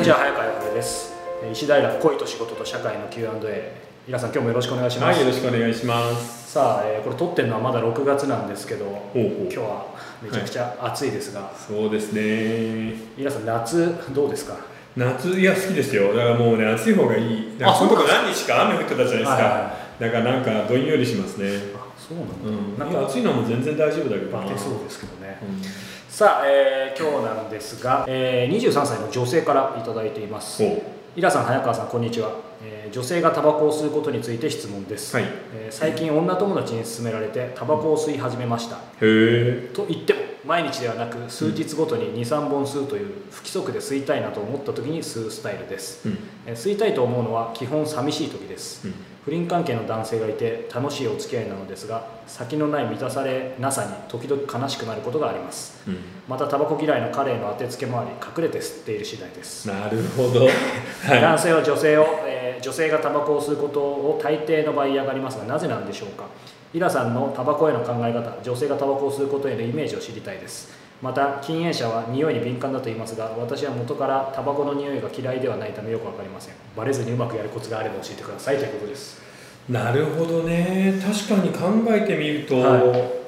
にちは早川洋平ですえー石平恋と仕事と社会の Q&A 皆さん今日もよろしくお願いします、はい、よろしくお願いします。さあ、えーこれ撮ってるのはまだ6月なんですけど今日はめちゃくちゃ暑いですが、そうですね。皆さん夏どうですか？夏いや好きですよ。だからもうね暑い方がいい。あそうなんこのとこ何日か雨降ってたじゃないですか。だからなんかどんよりしますね。あそうなんだ、うん。なんか暑いのも全然大丈夫だけどな。そうですけどね、うん。さあ、えー今日なんですが、えー23歳の女性からいただいていますほイラさん早川さんこんにちは、えー女性がタバコを吸うことについて質問です、はいえー最近女友達に勧められてタバコを吸い始めましたう。へえ。と言っても毎日ではなく数日ごとに23本吸うという不規則で吸いたいなと思った時に吸うスタイルです、うん。えー吸いたいと思うのは基本寂しい時ですうん。不倫関係の男性がいて楽しいお付き合いなのですが先のない満たされなさに時々悲しくなることがありますうん。またタバコ嫌いの彼への当てつけもあり隠れて吸っている次第ですなるほど。は男性は女性を、えー女性がタバコを吸うことを大抵の場合嫌がりますがなぜなんでしょうか？イラさんのタバコへの考え方女性がタバコを吸うことへのイメージを知りたいですまた禁煙者は匂いに敏感だと言いますが私は元からタバコの匂いが嫌いではないためよく分かりませんバレずにうまくやるコツがあれば教えてくださいということですい。なるほどね。確かに考えてみると。は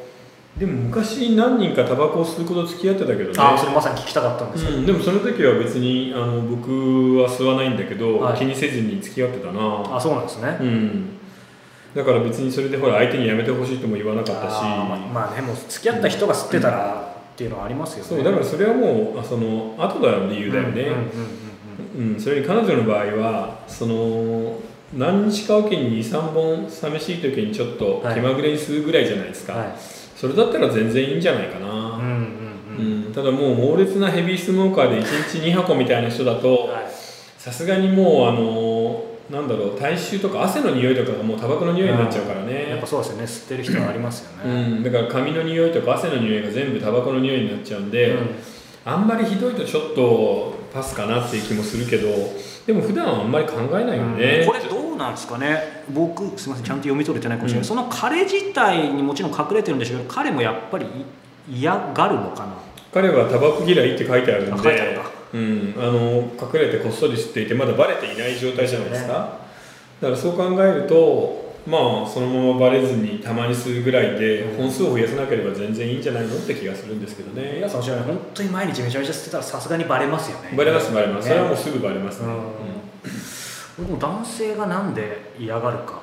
でも昔何人かタバコを吸うこと付き合ってたけどね。ああそれまさに聞きたかったんですけど、うん、でもその時は別にあの僕は吸わないんだけど、はい気にせずに付き合ってたなあそうなんですね、うんだから別にそれでほら相手にやめてほしいとも言わなかったし、まあまあねもう付き合った人が吸ってたらっていうのはありますよね。そうだからそれはもうあその後の理由だよね、うんそれに彼女の場合はその何日かおきに23本寂しい時にちょっとはい気まぐれに吸うぐらいじゃないですか、はい。それだったら全然いいんじゃないかな、ただもう猛烈なヘビースモーカーで1日2箱みたいな人だとはい。さすがにもうあのなんだろう体臭とか汗の匂いとかがもうタバコの匂いになっちゃうからやっねぱそうですよね。吸ってる人はありますようね、ん、だから髪の匂いとか汗の匂いが全部タバコの匂いになっちゃうんで、うん。あんまりひどいとちょっとパスかなっていう気もするけどでも普段はあんまり考えないよね、これどうなんですかね。僕すみませんちゃんと読み取れてないかもしれない、うん。その彼自体にもちろん隠れてるんでしょうけど彼もやっぱり嫌がるのかな。彼はタバコ嫌いって書いてあるんあ書いてあるでかうん、あの隠れてこっそり吸っていてまだバレていない状態じゃないですか、だからそう考えるとまあそのままバレずにたまに吸うぐらいでうん。本数を増やさなければ全然いいんじゃないのって気がするんですけどね。皆さん。おっしゃるように本当に毎日めちゃめちゃ吸ってたらさすがにバレますよね。バレますバレます、ねそれはもうすぐバレますね、うん。うん。でも男性がなんで嫌がるか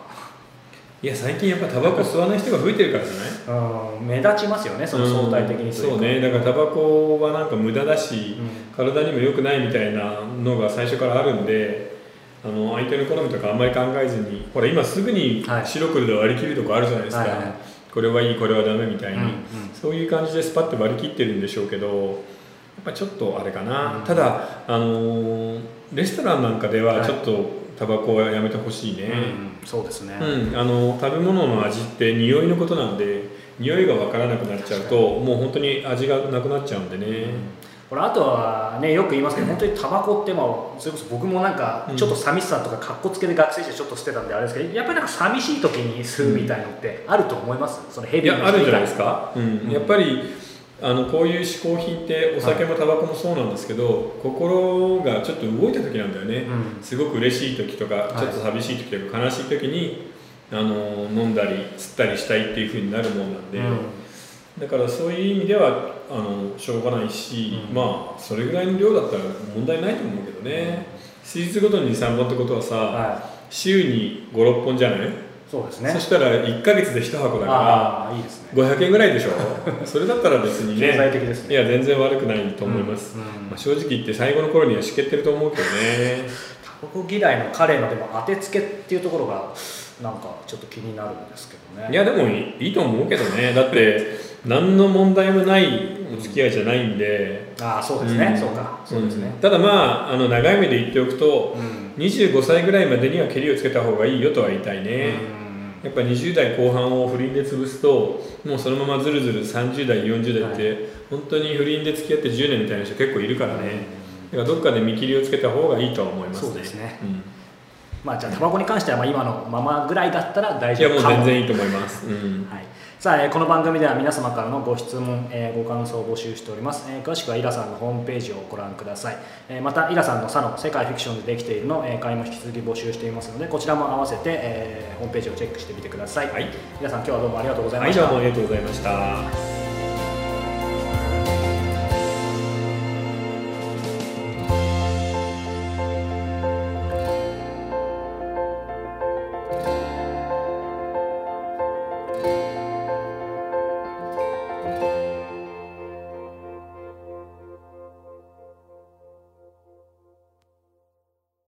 いや最近やっぱタバコ吸わない人が増えてるからじゃない？うん目立ちますよねその相対的にといか。そうね。だからタバコはなんか無駄だし、うん。体にも良くないみたいなのが最初からあるんであの相手の好みとかあんまり考えずにほら今すぐにはい。白黒で割り切るとこあるじゃないですか、はいはいこれはいいこれはダメみたいに、うんうんそういう感じでスパッて割り切ってるんでしょうけどやっぱちょっとあれかな、うん。ただあのーレストランなんかでははい。ちょっとタバコはやめてほしいね、うんそうですね、うん、あの食べ物の味って匂いのことなんで匂いが分からなくなっちゃうともう本当に味がなくなっちゃうんでね、これあとはねよく言いますけど本当にタバコってまあそれこそ僕もなんかうん。ちょっと寂しさとかかっこつけで学生時代ちょっとしてたんであれですけどやっぱりなんか寂しい時に吸うみたいのってあると思います？そのヘいビーやあるんじゃないですか？うん。やっぱりあのこういう嗜好品ってお酒もタバコもそうなんですけど、心がちょっと動いた時なんだよね、うん。すごく嬉しい時とかい。ちょっと寂しい時とか悲しい時にあの飲んだり吸ったりしたいっていう風になるもんなんで、だからそういう意味ではあのしょうがないし、うん。まあそれぐらいの量だったら問題ないと思うけどね。手術ごとに23本ってことはさ、は週に56本じゃない、い？そうですね。そしたら1ヶ月で1箱だかああいいですね。ら500円ぐらいでしょ？それだったら別に経済ね的ですね。いや全然悪くないと思います、うんうん。まあ、正直言って最後の頃にはしけってると思うけどね。タバコ嫌いの彼のでも当てつけっていうところがなんかちょっと気になるんですけどね。いやでもいいいいと思うけどね。だって何の問題もないお付き合いじゃないんで、ああそうですね、ん。そうか。そうですね。ん。ただまああの長い目で言っておくとうん、25歳ぐらいまでにはケリをつけた方がいいよとは言いたいね、うん。やっぱ20代後半を不倫で潰すともうそのままずるずる30代40代って、本当に不倫で付き合って10年みたいな人結構いるからね、だからどっかで見切りをつけた方がいいとは思いますね。そうですね。うんまあじゃあタバコに関してはまあ今のままぐらいだったら大いやもう丈夫かも。全然いいと思います、うん。はい、さあ、えーこの番組では皆様からのご質問、えーご感想を募集しております、えー詳しくはイラさんのホームページをご覧ください、えーまたイラさんの「サの世界フィクションでできている」の、えー会も引き続き募集していますのでこちらも合わせて、えーホームページをチェックしてみてください、はい、皆さん今日はどうもありがとうございはい、ました、どうもありがとうございました